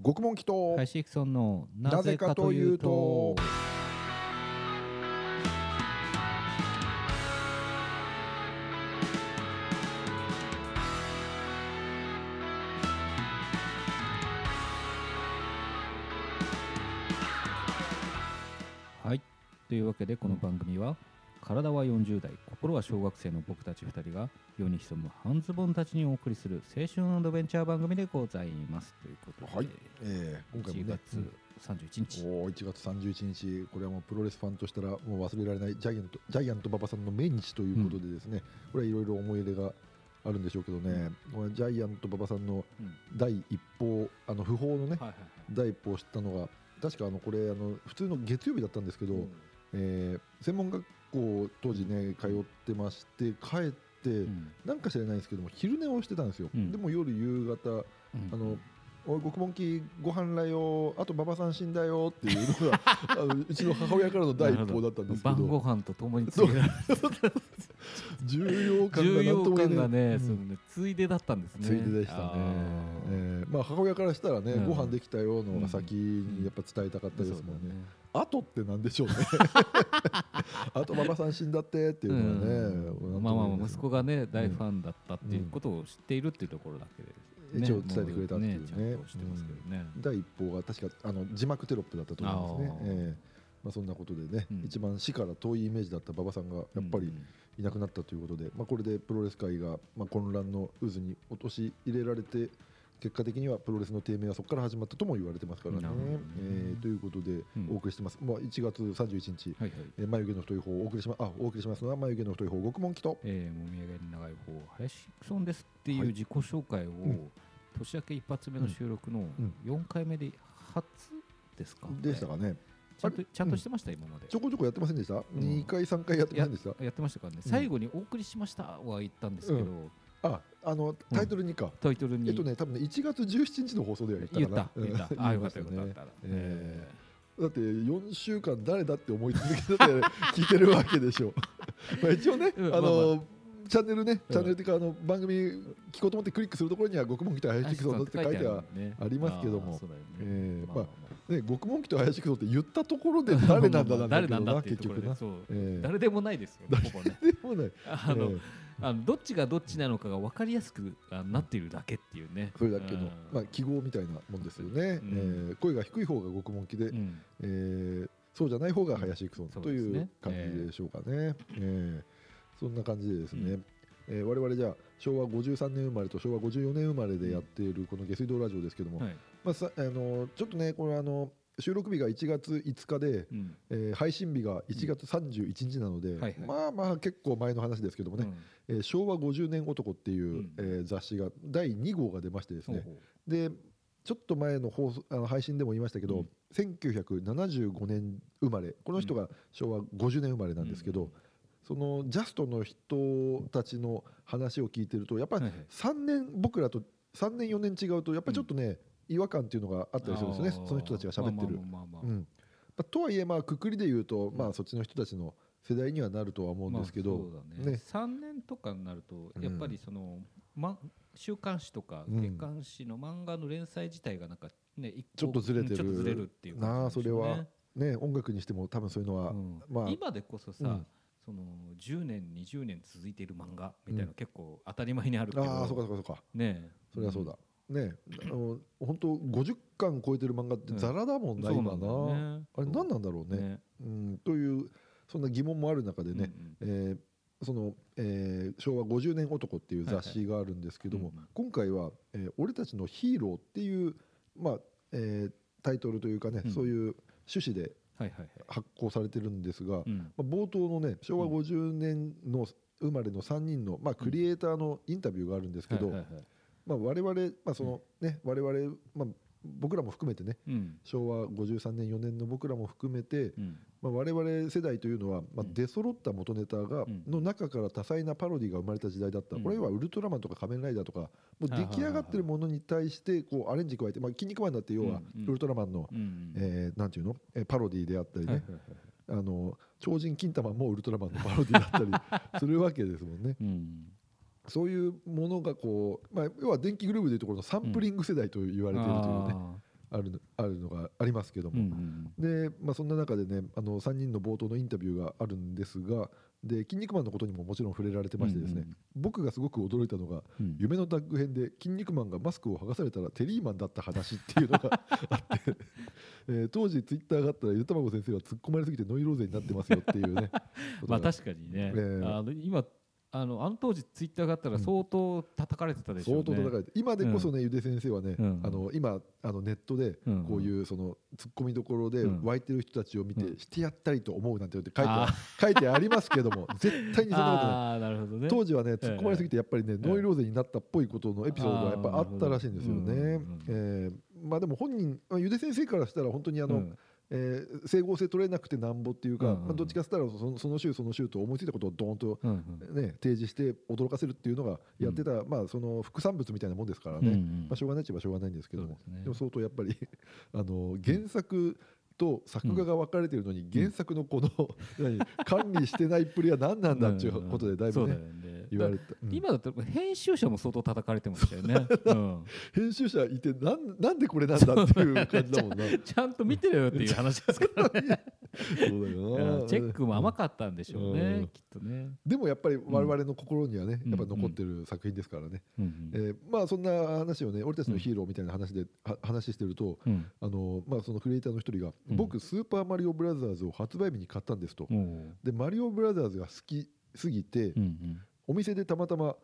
獄門祈祷、林育村のなぜかというと。はい。というわけでこの番組は、体は40代心は小学生の僕たち2人が世に潜む半ズボンたちにお送りする青春アドベンチャー番組でございます。ということで、はい。えー今回1もね月31日、おー1月31日、これはもうプロレスファンとしたらもう忘れられないジャイアントジャイアント馬場さんの命日ということでですね、これはいろいろ思い入れがあるんでしょうけどね、これジャイアント馬場さんのうん。第一報、あの不法のね、はいはいはい。第一報を知ったのが、確かあのこれあの、普通の月曜日だったんですけど、えー専門学校当時ね通ってまして帰って、うん。なんか知らないんですけども昼寝をしてたんですよ、うん。でも夜夕方うん。あのおい、獄門記ご飯らよ、あと馬場さん死んだよっていうのが あのうちの母親からの第一報だったんですけ晩ごど、飯とともについで 重要感がなんとも言え感がね、うん。そのね。ついでだったんですね。ついででしたね。えーまあ、母親からしたらね、うん。ご飯できたよのが先にやっぱ伝えたかったですもんね。あとってなんでしょうね。あと馬場さん死んだってっていうのはね、うん。まあまあ息子がね大ファンだったっていうことを知っているっていうところだけで、ね、一応伝えてくれたっていうね。第一報が確かあの字幕テロップだったと思いますね。ええ。まあ、そんなことでね、うん。一番死から遠いイメージだった馬場さんがやっぱりいなくなったということで、まあ、これでプロレス界がまあ混乱の渦に落とし入れられて結果的にはプロレスの低迷はそこから始まったとも言われてますからね。えーということでうん。お送りしてます、まあ、1月31日、はえー眉毛の太い方をお送りしまあお送りしますのは眉毛の太い方獄門祈祷えー、もみあげに長い方林クソンですっていはい。う自己紹介を、ん。年明け一発目の収録のうん。4回目で初ですか、でしたかね。ちゃんとちゃんとしてました、今まで。ちょこちょこやってませんでした、?2 回、3回やってませんでした？やってましたからね、うん最後に「お送りしました」は言ったんですけど、うああのタイトルにか、タイトルに。えっとね、多分ね、1月17日の放送では言ったかな。言った。言った、うんああよかったよかった。よかった、えだって4週間誰だって思い続けて 聞いてるわけでしょ。まあ一応ね、うんあの、まあ。チャンネルね、チャンネルっていうかあの番組聞こうと思ってクリックするところには獄門来た林久って書いては、ねありますけども。ね。えーまあまあまね、獄門来た林久って言ったところで誰なんだなんだ誰けどななんだっていう結局な。ところでそう。えー。誰でもないですよ、ね。でもね、あの、えーあのどっちがどっちなのかが分かりやすくあなっているだけっていうね。それだけのうん、まあ、記号みたいなもんですよね、うん。えー声が低い方が獄門記で、うん。えーそうじゃない方が林育村といそう感じでしょうかね。えーそんな感じでですね、えー我々じゃあ昭和53年生まれと昭和54年生まれでやっているこの下水道ラジオですけども、はい。まあ、さあのちょっとねこれあの収録日が1月5日で、うん。えー配信日が1月31日なので、はいはい。まあまあ結構前の話ですけどもね、うん。えー昭和50年男っていう、うん。えー雑誌が第2号が出ましてですね、でちょっと前の放送あの配信でも言いましたけど、うん。1975年生まれ。この人が昭和50年生まれなんですけど、うん。そのジャストの人たちの話を聞いてるとやっぱりはいはい。3年僕らと3年4年違うとやっぱりちょっとね、違和感っていうのがあったりするんですね。その人たちが喋ってる。とはいえまあくくりで言うと、まあ、そっちの人たちの世代にはなるとは思うんですけど、まあそうだね。ね。3年とかになるとやっぱりその、ま、週刊誌とかうん。月刊誌の漫画の連載自体がなんかねちょっとずれてる。ずれるっていうなあそれはね、音楽にしても多分そういうのは、うん。まあ今でこそさ、うん。その10年20年続いている漫画みたいなの結構当たり前にあるけど、ああそうかそうかそうか。ねえ。それはそうだ、ねあの本当50巻超えてる漫画ってザラだもんな、うなんだよね。あれ何なんだろうね。ね。うん、というそんな疑問もある中でね、うんうん。えーその、えー昭和50年男っていう雑誌があるんですけども、はいはい今回は、えー俺たちのヒーローっていう、まあえータイトルというかね、うん。そういう趣旨ではいはいはい。発行されてるんですが、うん。まあ、冒頭のね昭和50年の生まれの3人の、まあ、クリエイターのインタビューがあるんですけど、はいはいはいまあ、我々、まあそのね我々、まあ、僕らも含めてねうん。昭和53年4年の僕らも含めて、うん。まあ、我々世代というのは、まあうん、出揃った元ネタが、うん。の中から多彩なパロディが生まれた時代だった、うん。これはウルトラマンとか仮面ライダーとかもう出来上がってるものに対してこうアレンジ加えて、まあ、筋肉マンだって要はウルトラマンの、うんえーなんていうの、えーパロディであったりね、あの超人金玉もウルトラマンのパロディだったりするわけですもんね。うんそういうものがこう、まあ、要は電気グルーヴでいうところのサンプリング世代と言われているというね、ああるのあるのがありますけども、うんうんで、まあ、そんな中でねあの3人の冒頭のインタビューがあるんですがで筋肉マンのことにももちろん触れられてましてですね、うん。うん僕がすごく驚いたのがうん。夢のタッグ編で筋肉マンがマスクを剥がされたらテリーマンだった話っていうのが あって、えー当時ツイッターがあったらゆでたまご先生は突っ込まれすぎてノイローゼになってますよっていうね まあ確かにね、ええあの今あのあの当時ツイッターがあったら相当叩かれてたでしょうね、相当叩かれて今でこそね、ゆで先生はね、うん。あの今あのネットでうん。こういうその突っ込みどころでうん。湧いてる人たちを見て、うん。してやったりと思うなんて言って書いて書いてありますけども 絶対にそんなことない。なるほどね。当時はね突っ込まれすぎてやっぱりね、えノイローゼになったっぽいことのエピソードがやっぱあったらしいんですよね。えーまあでも本人まあゆで先生からしたら本当にあの、うんえー整合性取れなくてなんぼっていうか、うんうんうん。まあ、どっちかって言ったらそのその週その週と思いついたことをドーンと、うんうん。ね、提示して驚かせるっていうのがやってた、まあその副産物みたいなもんですからね、うんうん。まあ、しょうがないっちゃしょうがないんですけども。ですね。でも相当やっぱり あの原作と作画が分かれてるのに原作のこの、何管理してないっぷりは何なんだっていうことでだいぶね言われた、うん。今だったら編集者も相当叩かれてましたよね、うん。編集者いてなんなんでこれなんだっていう感じだもんな。ちゃんと見てるよっていう話ですからね。そうだよな。チェックも甘かったんでしょうね、うん。きっとね、でもやっぱり我々の心にはね、うん。やっぱ残ってる作品ですからね、うえーまあそんな話をね俺たちのヒーローみたいな話で、は話してるとうん。あの、まあ、そのクリエイターの一人が、うん。僕スーパーマリオブラザーズを発売日に買ったんですと、でマリオブラザーズが好きすぎて、うんうんお店でたまたま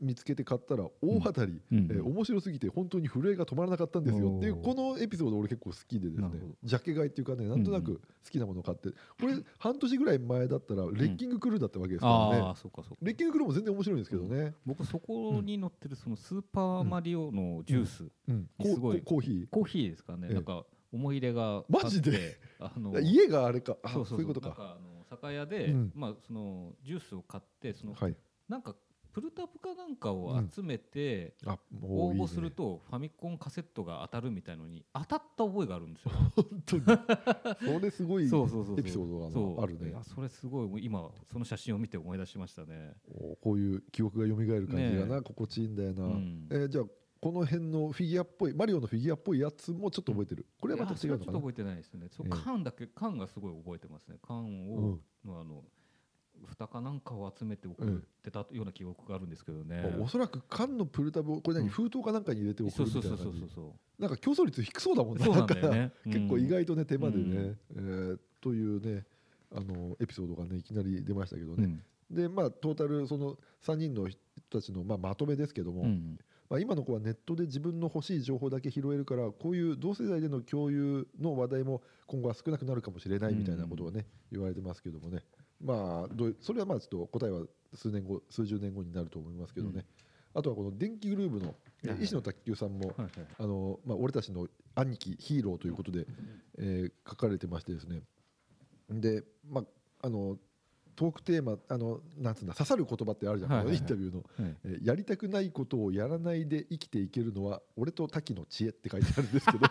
見つけて買ったら大当たり、うんえー面白すぎて本当に震えが止まらなかったんですよ。っていうこのエピソード俺結構好きでですねジャケ買いっていうかねなんとなく好きなものを買ってこれ半年ぐらい前だったらレッキングクルーだったわけですからね、レッキングクルーも全然面白いんですけどね、僕そこに載ってるそのスーパーマリオのジュース、すごいココーヒコーヒーですかね、ええ。なんか思い入れがあってマジで？あのー家があれか。あそういうことか。酒屋で、うん。まあそのジュースを買ってその、はいなんかプルタブかなんかを集めて、応募するとファミコンカセットが当たるみたいのに当たった覚えがあるんですよ。本当に。それすごいそうそうそうそう。エピソードがあるね。それすごい今その写真を見て思い出しましたね。おこういう記憶が蘇る感じがな、ね心地いいんだよな、うん。えーじゃあこの辺のフィギュアっぽいマリオのフィギュアっぽいやつもちょっと覚えてる、これはまた違うのかな？ちょっと覚えてないですね。そうええ。缶だけ缶がすごい覚えてますね。缶を、のあの蓋かなんかを集めて送ってたような記憶があるんですけどね。おそらく缶のプルタブをこれ何、うん。封筒かなんかに入れて送るみたいな感じ。そうそうそうそう。なんか競争率低そうだもんな。そうなんね。結構意うん。外とね手間でね、うん。えーというねあのエピソードがねいきなり出ましたけどね、うん。でまあトータルその3人の人たちの、まあ、まとめですけども、うん。まあ、今の子はネットで自分の欲しい情報だけ拾えるからこういう同世代での共有の話題も今後は少なくなるかもしれないみたいなことをね、言われてますけどもねまあどうそれはまあちょっと答えは数年後数十年後になると思いますけどね、あとはこの電気グルーヴの石野卓球さんも、はいはい。あのまあ、俺たちの兄貴ヒーローということで、えー書かれてましてですね。で、まあ、あのトークテーマあのなんつうんだ刺さる言葉ってあるじゃん、はいはいはい。インタビューの、はい。えーやりたくないことをやらないで生きていけるのは俺と滝の知恵って書いてあるんですけど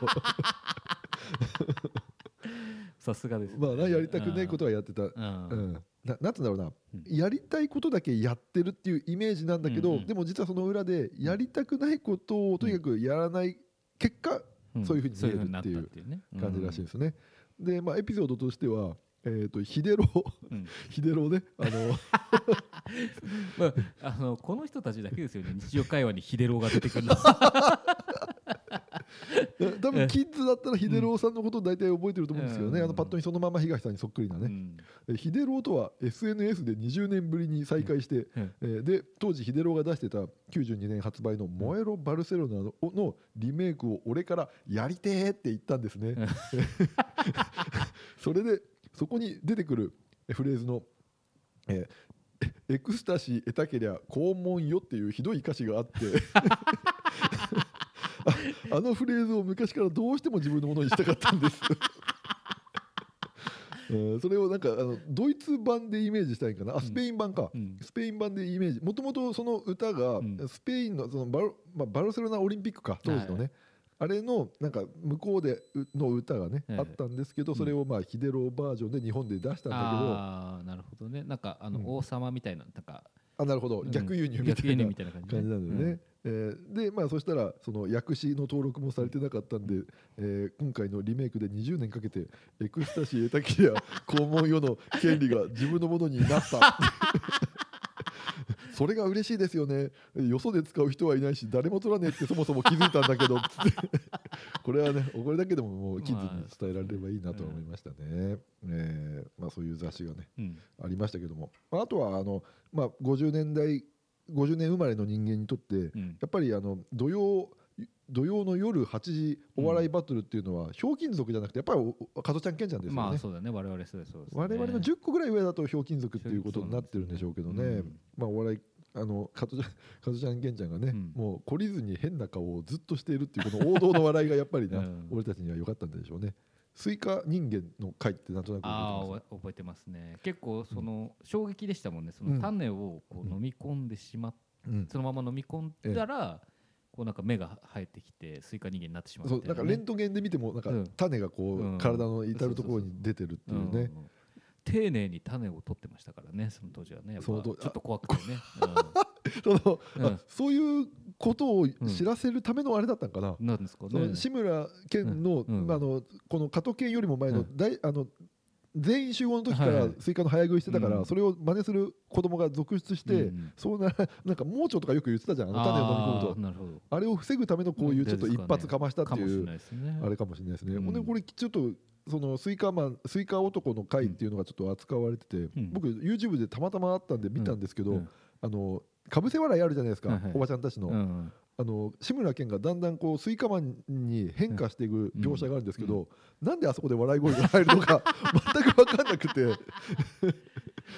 さすがですね。まあなやりたくないことはやってた、うん。うん、ななんつうんだろうな、うん。やりたいことだけやってるっていうイメージなんだけど、でも実はその裏でやりたくないことをとにかくやらない結果、ん。そういうふうに見えるっていう感じらしいですね。で、まあ、エピソードとしては、えー、とヒデロうん。ヒデロ ねあの まあ、あのこの人たちだけですよね。日常会話にヒデローが出てくるの多分キッズだったらヒデロさんのことを大体覚えてると思うんですけどね、うん。あのパッと見そのまま東さんにそっくりなね、うん。えヒデローとは SNS で20年ぶりに再会して、うん。えーで当時ヒデローが出してた92年発売の「燃えろバルセロナの」のリメイクを俺から「やりてー」って言ったんですね。うん。それでそこに出てくるフレーズの「えーエクスタシー得たけりゃ肛門よ」っていうひどい歌詞があって あ あのフレーズを昔からどうしても自分のものにしたかったんです。うんそれをなんかあのドイツ版でイメージしたいんかな？あスペイン版か、うん。スペイン版でイメージ。もともとその歌がうん。スペインのそのバル,、まあ、バルセロナオリンピックか当時のね、あれのなんか向こうでうの歌がね、ええ。あったんですけどそれをまあヒデロバージョンで日本で出したんだけど、ああなるほどね。なんかあの、うん。王様みたいななんか。あなるほど。うん。逆輸入みたいなみたいな感じ,、感じなんだよね、えーでまあそしたらその訳詞の登録もされてなかったんで、えー今回のリメイクで20年かけてエクスタシーエタキや肛門用の権利が自分のものになった。それが嬉しいですよね。よそで使う人はいないし誰も取らねえってそもそも気づいたんだけどこれはねこれだけでももうキッズに伝えられればいいなと思いましたね、えーまあ、そういう雑誌がねうん。ありましたけども、まあ、あとはあの、まあ、50年代50年生まれの人間にとってうん。やっぱりあの土曜土曜の夜8時お笑いバトルっていうのは、ひょうきん族じゃなくてやっぱりお加トちゃんけんちゃんですよね。まあそうだね。我々そうですそうですね。我々の10個ぐらい上だとひょうきん族っていうことになってるんでしょうけどね、うん。まあお笑いあの加トちゃん 加トちゃんけんちゃんがね、うん。もう懲りずに変な顔をずっとしているっていうこの王道の笑いがやっぱりな、うん。俺たちには良かったんでしょうねスイカ人間の回ってなんとなくあ覚え覚えてますね。結構その衝撃でしたもんね。その種をこう飲み込んでしまっますうん。そのまま飲み込んだらこうなんか目が生えてきてスイカ人間になってしまうそうなんかレントゲンで見てもなんかうん。種がこう、うん。体の至る所に出てるっていうね、うん丁寧に種を取ってましたからねその当時はね。やちょっと怖くてね。そのうん。あそういうことを知らせるためのあれだったんかな、うん。なんですかね。志村けんの,、うん。うん。まあ、あのこの加トケンよりも前の,、うん。大あの全員集合の時からスイカの早食いしてたから、うん。それを真似する子供が続出して、うん。そうななんか盲腸とかよく言ってたじゃんあの種を飲み込むあとあれを防ぐためのこういうちょっと一発かましたっていうあれかもしれないですね。うん。ほんでこれちょっとそのスイカマンスイカ男の会っていうのがちょっと扱われてて、ん。僕 YouTube でたまたまあったんで見たんですけど、うん。あのかぶせ笑いあるじゃないですか、はいはい。おばちゃんたちの、うんあの志村けんがだんだんこうスイカマンに変化していく描写があるんですけど、なんであそこで笑い声が入るのか 全く分かんなくて。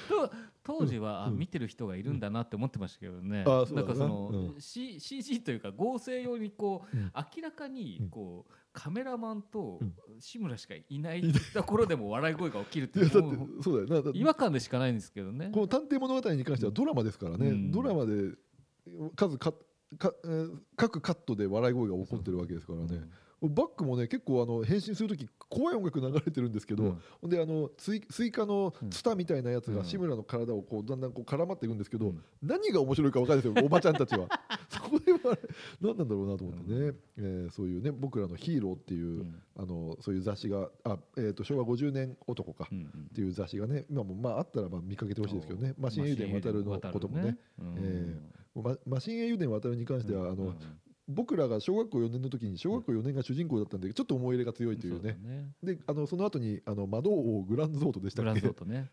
と当時は、見てる人がいるんだなって思ってましたけどね、うだななんかその、うん。C CG というか合成用にこう、うん。明らかにうんこうカメラマンとうん。志村しかいないところでも笑い声が起きるっていう。そうだよ違和感でしかないんですけどね。この探偵物語に関してはドラマですからね、うん。ドラマで数かか、えー各カットで笑い声が起こってるわけですからね、バックもね結構あの変身する時怖い音楽流れてるんですけど、うん。ほんであのスイスイカのツタみたいなやつうん。が志村の体をこうだんだんこう絡まっていくんですけど、うん。何が面白いか分かんないですよ おばちゃんたちは。そこでは何なんだろうなと思ってね、えーそういうね僕らのヒーローっていう、うん。あのそういう雑誌があ、えー、と昭和50年男か、うんうん。っていう雑誌がね今もまああったらまあ見かけてほしいですけどね。マシン英伝渡るのこともね、マシン英伝渡るに関しては、あのうん僕らが小学校4年の時に小学校4年が主人公だったんでちょっと思い入れが強いというそだね。であのその後にあの魔導王グランドゾートでしたっけ？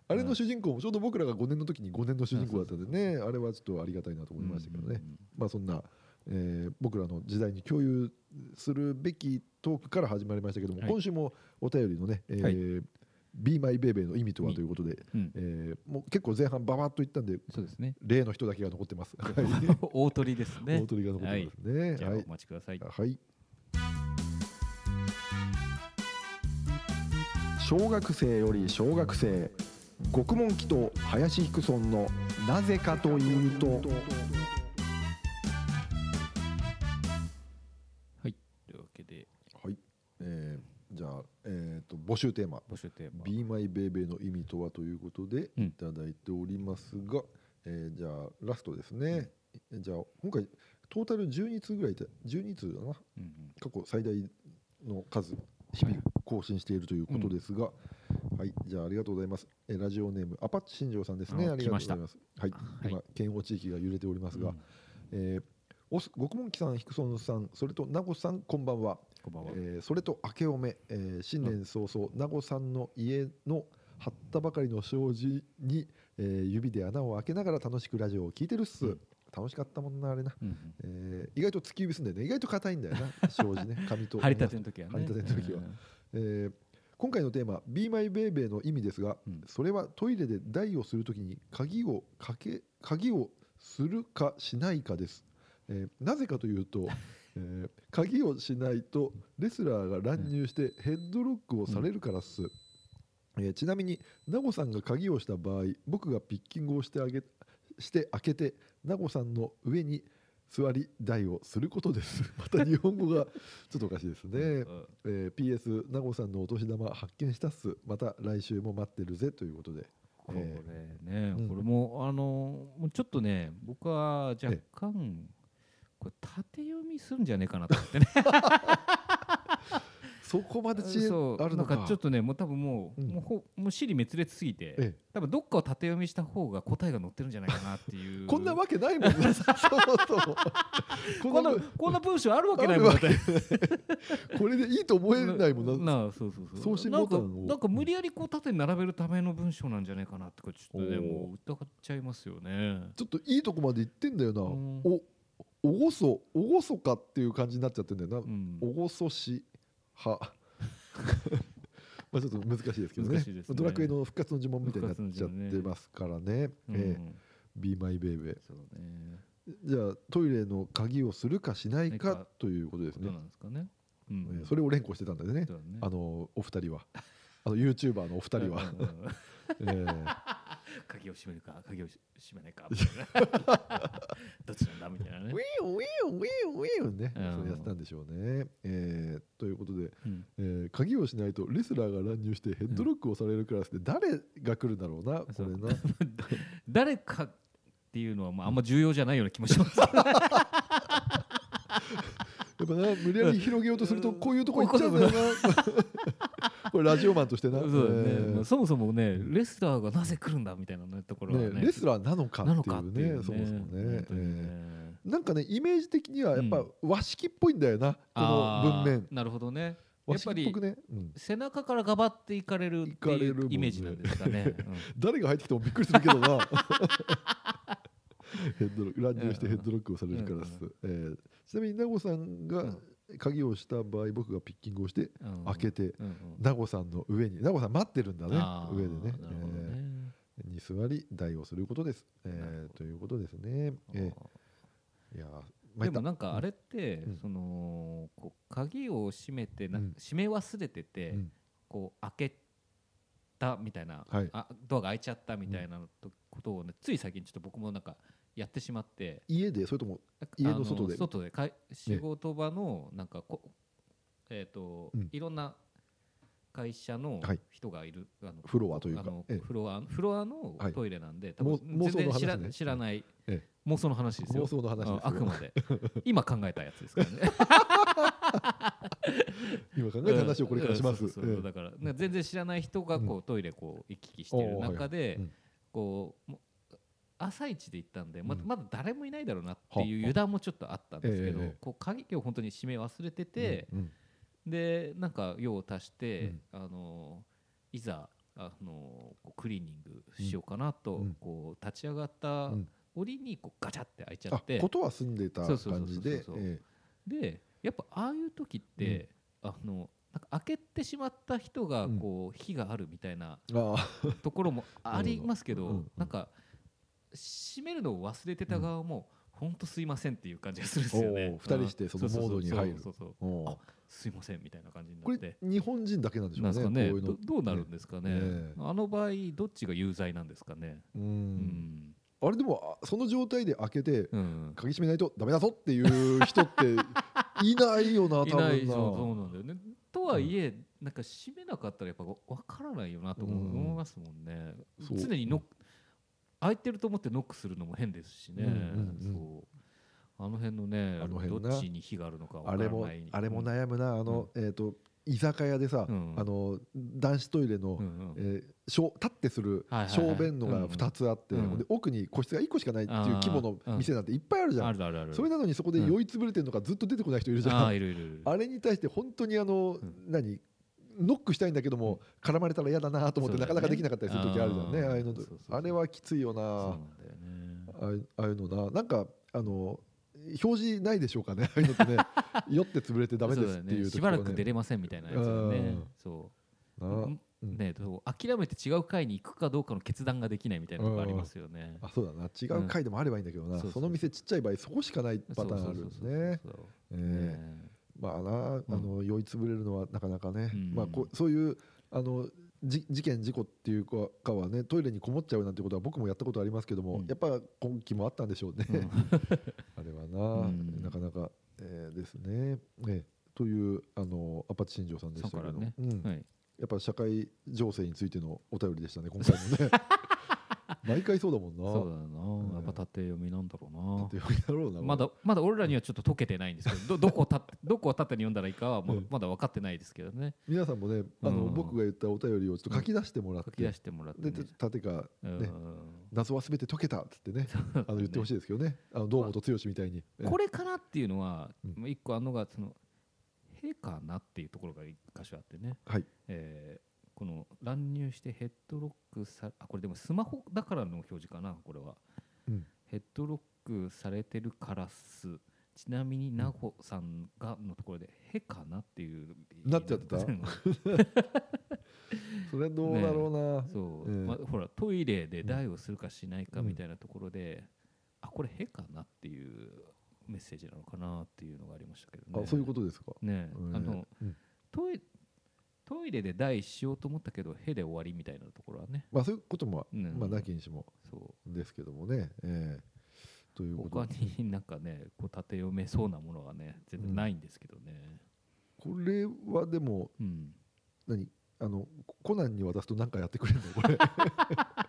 あれの主人公もちょうど僕らが5年の時に5年の主人公だったんでね。あれはちょっとありがたいなと思いましたけどね、まあそんな、えー僕らの時代に共有するべきトークから始まりましたけども、はい。今週もお便りのね、えーはい Be My Baby の意味とはということで、うんえーもう結構前半ババッといったんでそうですね例の人だけが残ってます。は い大鳥ですね大鳥が残ってますね。はいじゃあお。待ちくださいはい。小学生より小学生獄門記と林ヒクソンのなぜかというとえー、と募集テーマ。募集テー「マ。Be My Baby」の意味とはということでうん。いただいておりますが、えーじゃあラストですね、じゃあ今回トータル12通ぐらいいた12通だな。うんうん。過去最大の数日々更新しているということですが、はい、じゃあありがとうございます。えーラジオネームアパッチ新庄さんですね。あありがとうございます。はい、はい。今県央地域が揺れておりますが、うん。えーおす獄門記さん、ヒクソンさん、それと名護さん、こんばんは。こんばんは。えーそれと明けおめ、えー新年早々、名護さんの家の張ったばかりの障子に、えー指で穴を開けながら楽しくラジオを聞いてるっす。うん。楽しかったもんなあれな、うんうん。えー意外と突き指すんだよね。意外と硬いんだよな 障子ね。紙と。張り立ての時はね。張り立ての時は。うん。えー今回のテーマ「Be My Baby」の意味ですが、うん。それはトイレで台をするときに鍵をかけ鍵をするかしないかです、えーなぜかというと、えー鍵をしないとレスラーが乱入してヘッドロックをされるからっす、えーちなみにナゴさんが鍵をした場合僕がピッキングをしてあげして開けてナゴさんの上に座り台をすることです。また日本語がちょっとおかしいですね、うんえー PS 名護さんのお年玉発見したっす。また来週も待ってるぜということで。これえね、うん。これもあのもうちょっとね僕は若干ここれ縦読みするんじゃねえかなと思ってね。そこまで知恵そうあるのか。ちょっとねもう多分もう,、うん。もうほもう尻滅裂すぎて、ええ。多分どっかを縦読みした方が答えが載ってるんじゃないかなっていう。こんなわけないもんね。そうそう。こんなこんな文章あるわけないもんだってこれでいいと思えないもんな。なあそうそうそう。送信なんかボタンを。なんか無理やりこう縦に並べるための文章なんじゃないかなってちょっとねもう疑っちゃいますよね。ちょっといいとこまで行ってんだよな、うん。おおごそおごそかっていう感じになっちゃってんだよな、うん。おごそし派 まあちょっと難しいですけどね。ね。ドラクエの復活の呪文みたいになっちゃってますからね。うん。ええ。Be My Baby じゃあトイレの鍵をするかしないかか。ということですね。それを連呼してたんだよね。ね。あのお二人は。あの YouTuber のお二人は。ええ鍵を閉めるか鍵をし閉めないか。みたいなどっちなんだみたいなね。ウィーンウィーンウィーンウィーンね、うん。そうやってたんでしょうね。えーということで、うん。えー鍵をしないとレスラーが乱入してヘッドロックをされるクラスで誰が来るんだろうな、これな。誰かっていうのはまああんま重要じゃないような気もします。やっぱな無理やり広げようとするとこういうとこ行っちゃうんだよな。これラジオマンとしてな。そうだよね、そもそもねレスラーがなぜ来るんだみたいな、ね、ところはね。ねレスラーなのかっていうねね、そもそもね。なんかねイメージ的にはやっぱうん。和式っぽいんだよな、この文面。なるほどね。や和っぱりね。うん。背中からがばっていかれるって行かれいうイメージなんですかね。誰が入ってきてもびっくりするけどな。ヘッドロック。乱入してヘッドロックをされるからです、えーちなみに名護さんが鍵をした場合僕がピッキングをして開けて名護さんの上に名護さん待ってるんだね。上でね。ね。ーに座り代をすることです、えーということですね、えーいやでもなんかあれって、うん。そのこう鍵を閉めてなうん。閉め忘れてて、うん。こう開けたみたいな、はい。あドアが開いちゃったみたいなとことをねつい最近ちょっと僕もなんかやってしまって。家で？それとも家の外で？あ外で。かい仕事場のなんかこえっ、と、うん。いろんな会社のはい。人がいる、あのフロアというか。あのええ。フロアフロアのはい。トイレなんで、多も分全然知ら,、ね知らない、え妄想の話ですよ。妄想の話ああくまで。今考えたやつですからね。今考えた話をこれからします、うん。そうだからね全然知らない人がこうトイレこう行き来してる中で、うん。こう朝一で行ったんでままだ誰もいないだろうなっていうは油断もちょっとあったんですけど、こう鍵を本当に閉め忘れてて、うんでなんか用を足して、うん。あのいざあのクリーニングしようかなと、うん。こう立ち上がったうん。折にこうガチャって開いちゃあってことは住んでた感じででやっぱああいう時って、あのなんか開けてしまった人がうん。こう火があるみたいなところもありますけど、なんか閉めるのを忘れてた側も、本当すいませんっていう感じがするんですよね。二人してそのモードに入るそうそうそうそう。おー。あすいませんみたいな感じにこれなって。日本人だけなんでしょうんね。ういうのどどうなるんですかね。ねえ。あの場合どっちが有罪なんですかね。ううん。ん、あれでもあその状態で開けてうん、鍵閉めないとダメだぞっていう人っていないよな多いない分なそうなんだよね。とはいえ、なんか閉めなかったらやっぱわからないよなと思いますもんね、常にノック開いてると思ってノックするのも変ですしね、うんうんうん。そう。あの辺のねあの辺な。どっちに火があるのかわあれもあれも悩むなあのえっと居酒屋でさうん。あの男子トイレのうんうん。えー小立ってするはいはいはい。小便のが2つあってうんうん。で奥に個室が1個しかないっていう規模の店なんていっぱいあるじゃん。あるあるあるそれなのにそこで酔いつぶれてるのがずっと出てこない人いるじゃん。あーいるいるいる。あれに対して本当にあの、ん。何？ノックしたいんだけども、絡まれたら嫌だなと思って、なかなかできなかったりする時あるじゃんねあーああいうのあれはきついよな。ああいうのな。なんかあの表示ないでしょうかね ああいうのってね。酔って潰れてダメですっていうしばらく出れれませんみたいなやつがね。うん。そう。ね、諦めて違う会に行くかどうかの決断ができないみたいなありますよね。あそうだな。違う回でもあればいいんだけどな、その店ちっちゃい場合そこしかないパターンあるんですねまあなあの酔いつぶれるのはなかなかね、うん。まあこうそういうあのじ事件事故っていうかかはねトイレにこもっちゃうなんてことは僕もやったことありますけども、うん。やっぱ今期もあったんでしょうね、うん。あれはな、うん。なかなか、えーですね。ねというあのアパッチ新庄さんでしたけど、ね。うん。はい。やっぱ社会情勢についてのお便りでしたね今回もね 毎回そうだもんな。そうだな、やっぱ縦読みなんだろうな。縦読みだろうなまだまだ俺らにはちょっと解けてないんですけどど どこをたどこを縦に読んだらいいかはまだうん。まだ分かってないですけどね。皆さんもねあの、うん。僕が言ったお便りをちょっと書き出してもらって、書き出してもらって、縦かうん。ね謎はすべて解けたっつってねあの言ってほしいですけどね。あの堂本剛みたいに、これかなっていうのは、一個あんのがその「へ」かなっていうところが一箇所あってね、はい。えーこの乱入してヘッドロックさあこれでもスマホだからの表示かなこれは、うん。ヘッドロックされてるカラス。ちなみにナホさんがのところで「へ」かなっていうなっちゃってた？う んそれはどうだろうな、そう、ええまあ、ほらトイレで台をするかしないかみたいなところで、あこれ「へ」かなっていうメッセージなのかなっていうのがありましたけどね。あそういうことですか、ね、うん。あのうん。トイトイレで台しようと思ったけどへで終わりみたいなところはね。まあそういうことも、うん。まあなきにしもそですけどもね、ええ。といううこと他になんかねこう縦読めそうなものがね全然ないんですけどね、これはでもうん。何？あのココナンに渡すと何かやってくれるの？これ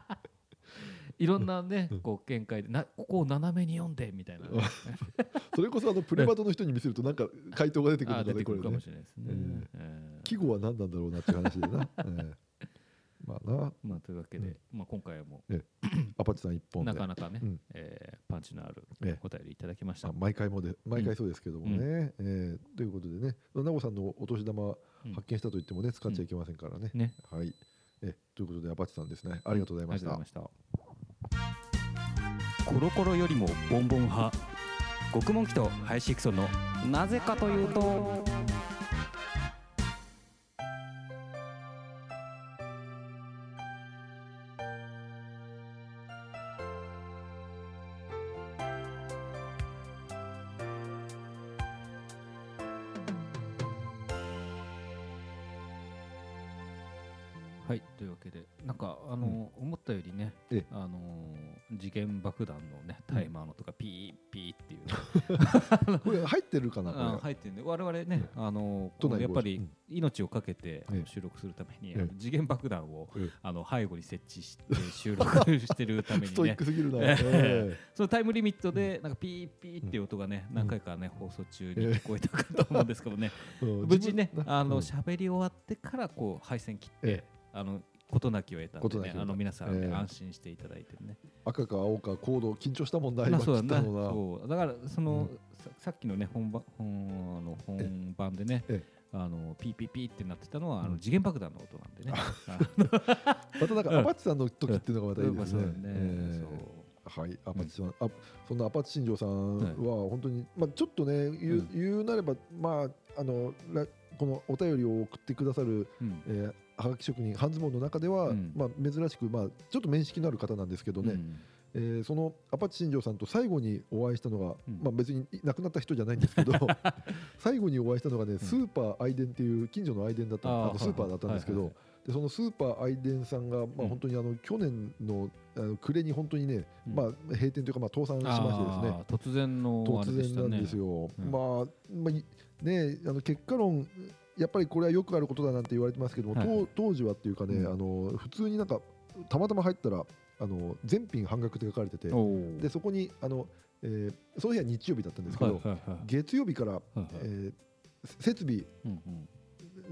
いろんなねうん。こう見解でなここを斜めに読んでみたいな。それこそあの プレバトの人に見せるとなんか回答が出てくるあのかね出てくるかもしれないですね、ええー。季語は何なんだろうなっていう話でな、ええ まあな。まあ、というわけで、うん。まあ、今回はも アパッチさん一本で。なかなかね、うん。えーパンチのあるええ。お便りいただきました、あ毎回もで毎回そうですけどもね、えーということでね。名護さんのお年玉うん。発見したと言ってもね使っちゃいけませんからね、ね。はい。えということでアパッチさんですね。ありがとうございました、コロコロよりもボンボン派。極門鬼とハイシクソンのなぜかというとこれ入ってるかなこれ、あ入ってるんで我々ね、あのやっぱりうん。命をかけて、収録するために、ええ。あの次元爆弾を、ええ。あの背後に設置して 収録してるためストイッにねクすぎるな、ええ。そのタイムリミットでなんかピーピーっていう音がね、何回かね放送中に聞こえたかと思うんですけどね、無事ねあのうん。喋、り終わってからこう配線切って、え。あの事なきを得たんでねあの皆さん、ねええ。安心していただいてね。赤か青かコード緊張したもんだな切ったのだからその、うん。ささっきのね本番本あの本番でねえあのピーピーピーってなってたのは、あうん。の次元爆弾の音なんでね。またなんかアパッチさんの時っていうのがまたいいですね。はい、アパッチさん、あそんなアパッチ新庄さんは本当に、まあ、ちょっとね言う,、うん。言うなれば、まあ、あのらこのお便りを送ってくださる、うん。えーはがき職人半ズボンの中では、うん。まあ、珍しく、まあ、ちょっと面識のある方なんですけどね、うん。えーそのアパッチ新庄さんと最後にお会いしたのが、うん。まあ、別に亡くなった人じゃないんですけど 最後にお会いしたのがね、スーパー愛電っていう近所の愛電だったあのスーパーだったんですけど、はいでそのスーパー愛電さんが、まあ、うん。本当にあの去年のあの暮れに本当にね、うん。まあ、閉店というか、まあ、倒産しましてですね。突然のあれ突然なんですよ。うん。まあ、まあいね、あの結果論やっぱりこれはよくあることだなんて言われてますけども、はい。はい当当時はっていうかね、うん。あの普通になんかたまたま入ったらあの全品半額って書かれててでそこにあの、えーその日は日曜日だったんですけど、月曜日から、はいはい。えー設備うん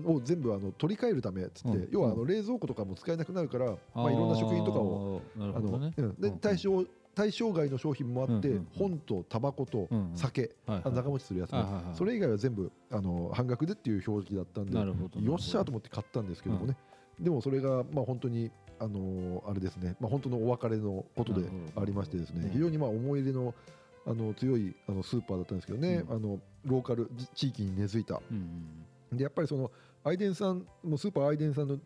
を全部あの取り替えるためっつって、うん。要はあの冷蔵庫とかも使えなくなるから、まあ、いろんな食品とかをあの、でうん。対象対象外の商品もあって、うんうんうん。本とタバコと酒、うんうん。長持ちするやつね、はいはいはい。それ以外は全部あの半額でっていう表記だったんでよっしゃーと思って買ったんですけどもね、でもそれがまあ本当にあのーあれですね、まあ、本当のお別れのことでありましてですね。うん非常にまあ思い入れのあの強いあのスーパーだったんですけどね、うん。あのローカルじ地域に根付いた。うんでやっぱりそのアイデンさんもうスーパーアイデンさんの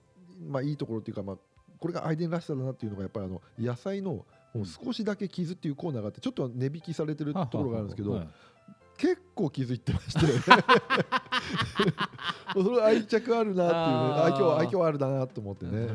まあいいところっていうかまあこれがアイデンらしさだなっていうのがやっぱりあの野菜のもう少しだけ傷っていうコーナーがあってちょっと値引きされてるところがあるんですけど、はい結構気づいてまして。それ愛着あるなっていうね。愛嬌愛嬌あるだなと思ってね。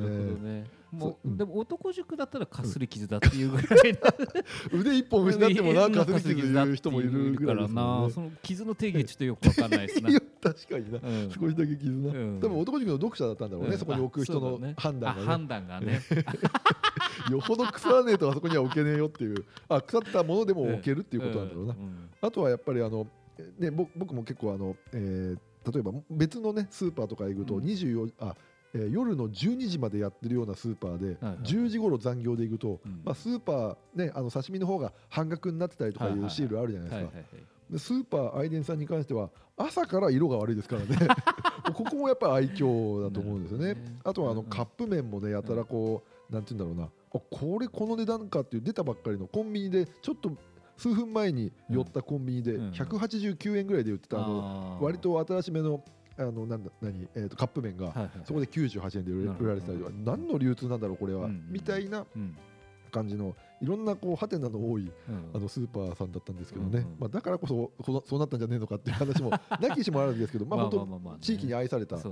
でも男塾だったらかすり傷だっていうぐらいの 腕一本失ってもなんかかすり傷言う人もいるぐらいですからなその傷の定義ちょっとよくわかんないですね確かにな。うん。少しだけ傷な、うん。多分男塾の読者だったんだろうね、うん。そこに置く人の判断がね。判断がね。よほど腐らねえとあそこには置けねえよっていう。あ腐ったものでも置けるっていうことなんだろうな、ん。あとはやっぱりあの、ね、僕僕も結構あの、えー例えば別のねスーパーとか行くとうん。24、あえー夜の12時までやってるようなスーパーで、はいはい10時頃残業で行くと、うん。まあ、スーパー、ね、あの刺身の方が半額になってたりとかいうシールあるじゃないですか、でスーパーアイデンさんに関しては朝から色が悪いですからね。ここもやっぱり愛嬌だと思うんですよね。ねあとはあのカップ麺もねやたらこう、なんて言うんだろうな。あこれこの値段かっていう出たばっかりのコンビニでちょっと数分前に寄ったコンビニでうん。189円ぐらいで売ってたあの割と新しめのあのなんだ何、えー、とカップ麺がそこで98円で売られてたりとか何の流通なんだろうこれは、みたいなうん感じのいろんなこうハテナの多いうん。あのスーパーさんだったんですけどね、うんうん。まあ、だからこそこそうなったんじゃねえのかっていう話も なきにしもあるんですけど、まあ、本当地域に愛された、ね。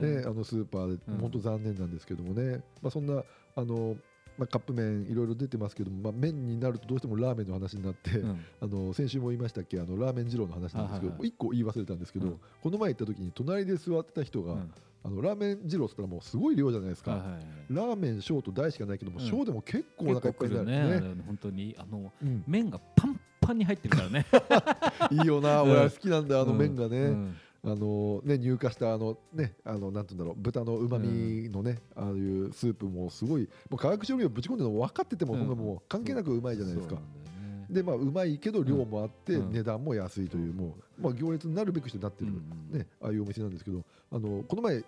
ね、あのスーパーでうん本当残念なんですけどもね、まあ、そんなあの、まあ、カップ麺いろいろ出てますけども、まあ、麺になるとどうしてもラーメンの話になって、うん。あの先週も言いましたっけあのラーメン二郎の話なんですけど、はいはいはい。1個言い忘れたんですけど、うん。この前行った時に隣で座ってた人が、うんあのラーメン二郎っつったらもうすごい量じゃないですか、はいはいはい。ラーメン小と大しかないけども、うん。小でも結構お腹いっぱいになるね。ね本当にあのうん。麺がパンパンに入ってるからね。いいよな、うん。俺は好きなんだ、あの麺がね、うん。あのね入荷したあのね、あのなんていうんだろう、豚の旨味のね、ああいうスープもすごい、もう化学調味料ぶち込んでるの分かってても、うん。もう関係なくうまいじゃないですか。そう。なんね。でまあうまいけど量もあって、うん。値段も安いという、もうまあ行列になるべくしてなってる、ねああいうお店なんですけど、あのこの前い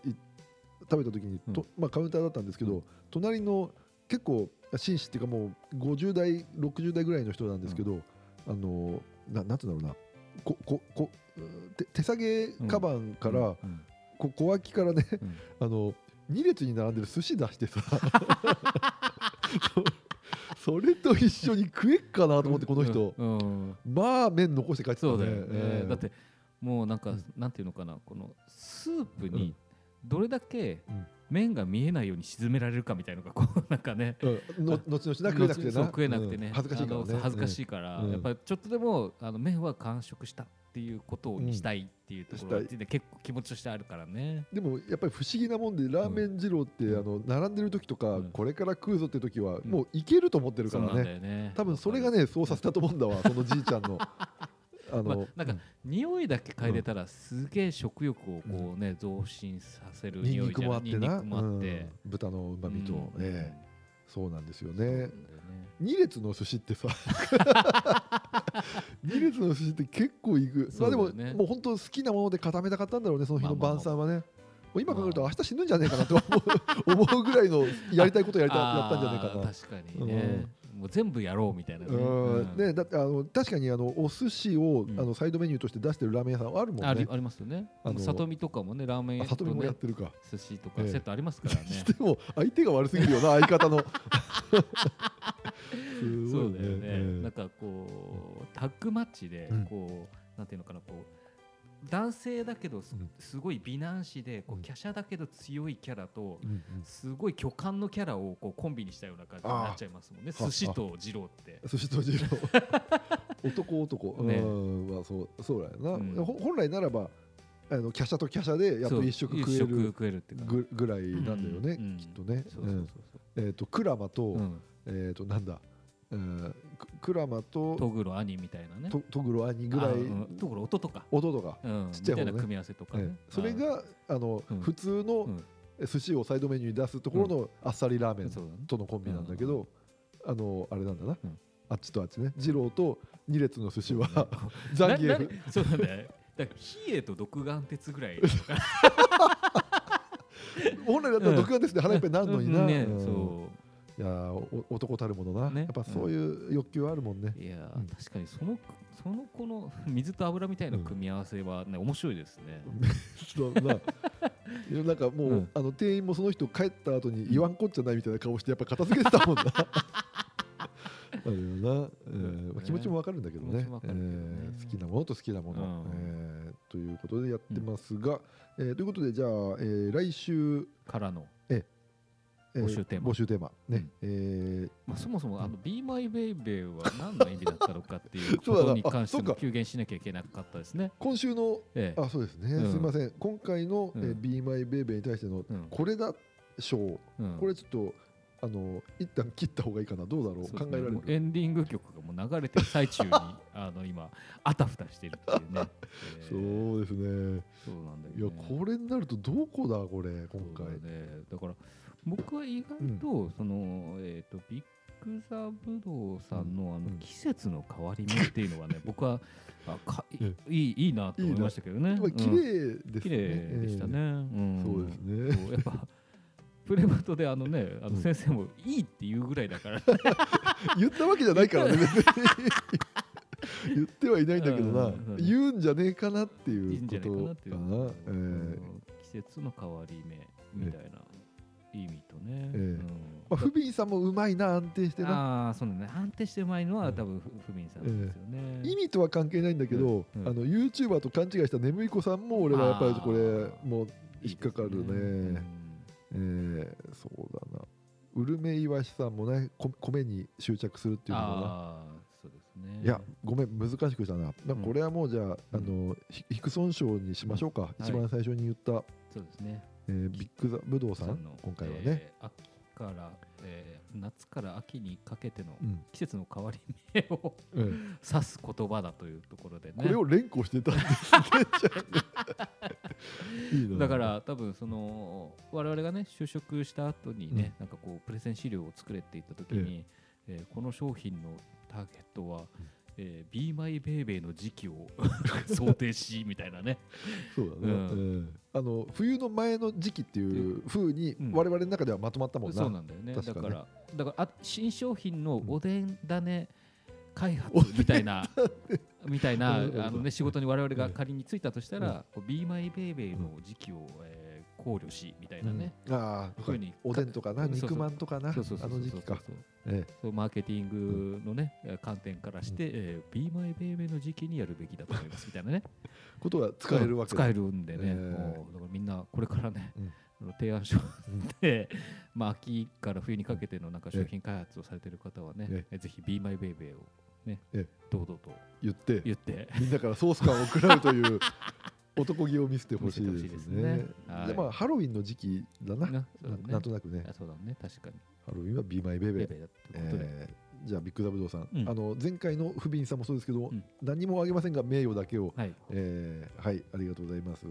食べた時にと、まあカウンターだったんですけど、うん。隣の結構紳士っていうかもう50代60代ぐらいの人なんですけど、あのななんていうんだろうな。こここ手手提げカバンから、うん。こ小脇からね、うん。あの2列に並んでる寿司出してさ そそれと一緒に食えっかなと思ってこの人、うんうん。まあ麺残して帰ってたね。そうだよね、ええ。だってもうなんか、うんなんていうのかな。このスープにどれだけうん麺が見えないように沈められるかみたいなのがこう なんかね。うん。の後々な食えなくてな。食えなくてね、うん。恥ずかしいからね。恥ずかしいから、うん。やっぱりちょっとでもあの麺は完食したっていうことにしたいっていうところで結構気持ちとしてあるからね。でもやっぱり不思議なもんでラーメン二郎って、うん。あの並んでる時とか、うん。これから食うぞって時は、うん。もういけると思ってるからね。多分それがねそうさせたと思うんだわそのじいちゃんの あの、まあなんか匂いだけ嗅いでたらすげえ食欲をこうね増進させる匂いじゃん。クもあってな。ニンニクもあって。うん。豚のうまみと、うん。ええ。そうなんですよね。二列の寿司ってさ。二列の寿司って結構いく、まあでももう本当好きなもので固めたかったんだろうねその日の晩餐はね、もう今考えるとま明日死ぬんじゃねえかなと思うぐらいのやりたいことやりたやったんじゃないかな。確かにね、もう全部やろうみたいなね。うんね、だってあの確かにあのお寿司を、うんあのサイドメニューとして出してるラーメン屋さんあるもんね。ありありますよね。あの里見とかもねラーメン屋あ里見もやっとてるか。ね寿司とかええセットありますからね。でも相手が悪すぎるよな相方の。そうだよね、ええなんかこうタッグマッチでうんこう、なんていうのかなこう男性だけどす,、ごい美男子でこう華奢だけど強いキャラと、すごい巨漢のキャラをこうコンビにしたような感じになっちゃいますもんね。寿司と二郎って。寿司と二郎。男男、ね。うん。まあそうそうだよな、うん。ほ本来ならばあの華奢と華奢でやっと一食食える食えるってぐぐらいなんだよね、うん。きっとね。えっ、とクラマと、そう、うん、えっ、となんだ、うん、ククラマとトグロ兄みたいなね。とトグロ兄ぐらい。あうん。トグロ弟か、弟が。うん、ちっちゃい方ね。みたいな組み合わせとかね、ええ。それがあの、うん。普通のうん。寿司をサイドメニューに出すところのあっさりラーメンとのコンビなんだけど、あのあれなんだな、うん。あっちとあっちね。二郎と二列の寿司はザンギエフそうなんだよだから比叡と独眼鉄ぐらい 本来だったら独眼ですね腹いっぱいになるのにな、うん。ねうん。そいや男たるものな、ね。やっぱそういう欲求あるもんね、ういやー、うん。確かにそのそのこの 水と油みたいな組み合わせはね、面白いですね。そうなんかもう、うん。あの店員もその人帰った後に言わんこっちゃないみたいな顔してやっぱ片付けてたもんな。あるよな、えーまあ気持ちもわかるんだけどね。ね。えー好きなものと好きなもの、うん。えーということでやってますが、えーということでじゃあ、えー来週、からの募集テーマ。募集テーマ。ね、うん。えーまあ、そもそもあの「Be My Baby」は何の意味だったのかっていうことに関しても急言しなきゃいけなかったですね。今週のええ。あそうですね、うん。すみません。今回の、うん。えー、Be My Baby に対してのうん。これだ賞、うん。これちょっとあの一旦切った方がいいかな。どうだろう。考えられる？エンディング曲がもう流れてる最中に あの今あたふたしてるっていうね、えそーうですね。そうなんだいやこれになるとどこだこれ今回。ね、だから僕は意外と、そのえっ、とビッグザブドウさんのあのうん。季節の変わり目っていうのはね、僕はあかいうんいいいいなと思いましたけどね。綺うん。麗ですね、綺麗でしたね。うん。そうですね。やっぱプレバトであのね、あうん。の先生もいいって言うぐらいだから、言ったわけじゃないからね。別に 言ってはいないんだけどな、うん言うんじゃねえかなっていいいうんじゃないかなっていうことかな、えー季節の変わり目みたいな意味とね。ええ。うん。まあ、フビンさんもうまいな安定してな。ああそうだね。安定してうまいのはうん多分ふふみんさんですよね。意味とは関係ないんだけど、うん。うん。あの YouTuber と勘違いした眠い子さんも俺はやっぱりこれもう引っかかるね。うんえーそうだな。ウルメイワシさんもねこ米に執着するっていうのかな。ああそうですね。いやごめん難しくしたな、これはもうじゃあ,、うんあのヒヒクソン賞にしましょうか、はい。一番最初に言った、そうですね。えービッグザブドウさんの今回はね、えー秋から、えー夏から秋にかけてのうん。季節の変わり目をうん指す言葉だというところでね。これを連呼してたんです だから多分その我々がね就職した後にね、なんかこうプレゼン資料を作れって言った時に、えーこの商品のターゲットは、えー、Be My Baby の時期を 想定しみたいなね。そうだね、うん。うん。あの冬の前の時期っていう風にうん。我々の中ではまとまったもんな、そうなんだよね。だ確からだからあ新商品のおでん種開発みたいな みたいなあの、ね、仕事に我々うんが仮に就いたとしたら、こう Be My Baby の時期を、えー考慮しみたいなね、うん。ああふうにおでんとかな肉まんとかなそうそうそうあの時期か。そうマーケティングのね、えー観点からして、えー Be My Baby の時期にやるべきだと思いますみたいなね。え ことは使えるわけだ。使えるんでね、えーもうだからみんなこれからね、うん。あの提案書で、まあ、秋から冬にかけてのなんか商品開発をされている方はね、ええぜひ Be My Baby をね、え堂々と言って。言って、みんなからソース感を食らうという男気を見せてほしいですね。でまあハロウィンの時期だな。なんとなくね。あそうだね、確かに。ハロウィンは Be My ベ Baby ベだってことで。えーじゃあビッグザブドウさん、うん。あの前回の不憫さんもそうですけど、うん。何もあげませんが名誉だけを、はい。えーはいありがとうございます。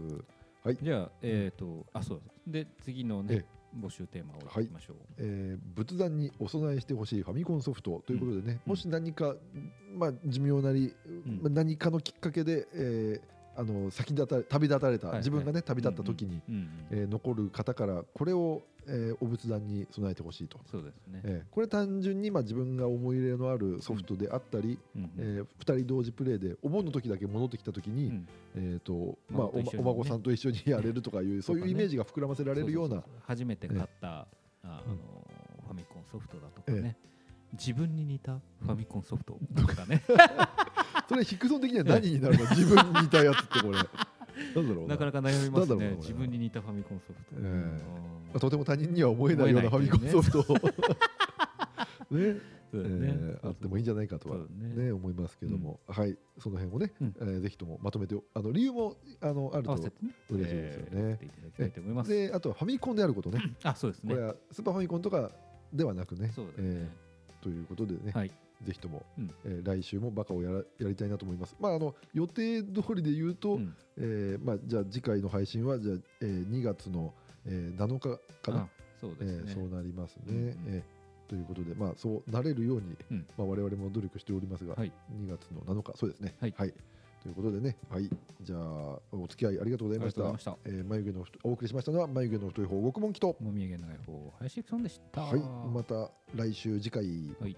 はい、じゃあ、えっ、と、あ、そうで、次のね、募集テーマをい。きましょう。えー仏壇にお供えしてほしいファミコンソフトということでね、うん。もし何か、まあ、寿命なり、ん。まあ何かのきっかけで、えーあの先立た旅立たれた、はいはい。自分がね旅立った時に、うんうんえー残る方からこれを、えーお仏壇に備えてほしいと、そうですね。えーこれ単純に、まあ、自分が思い入れのあるソフトであったり、うんうん。え2人同時プレイでお盆の時だけ戻ってきた時に、うん。えーとまあ、お孫さんと一緒にやれるとかいう そういうイメージが膨らませられるような。初めて買った、ああのファミコンソフトだとかね、自分に似たファミコンソフトとかね、それヒクソン的には何になるの？自分に似たやつってこれ。なんだろうな。なかなか悩みますね。自分に似たファミコンソフト、ええうんまあとても他人には思えないようなファミコンソフトを。ね。ね。えーあってもいいんじゃないかとは。ね。ね思いますけども、はい。その辺をね、うん。えーぜひともまとめてあの理由もあのあると。嬉しいですよね。であとはファミコンであることね。あそうですね。これはスーパーファミコンとかではなくね。そうえーということでね、はいぜひとも、うん。えー来週もバカをやらやりたいなと思います。まああの予定通りで言うと、うん。えーまあじゃあ次回の配信はじゃあ、えー2月の、えー7日かな、あそうですね、えーそうなりますね。うんうん。えーということでまあそうなれるように、うん。まあ我々も努力しておりますが、はい。2月の7日そうですね。はい。ということでね、はい、じゃあお付き合いありがとうございました。ありがとうございまえー眉毛の太お送りしましたのは眉毛の太い方極門記と、もみあげ長い方林育さんでした。はい、また来週次回。はい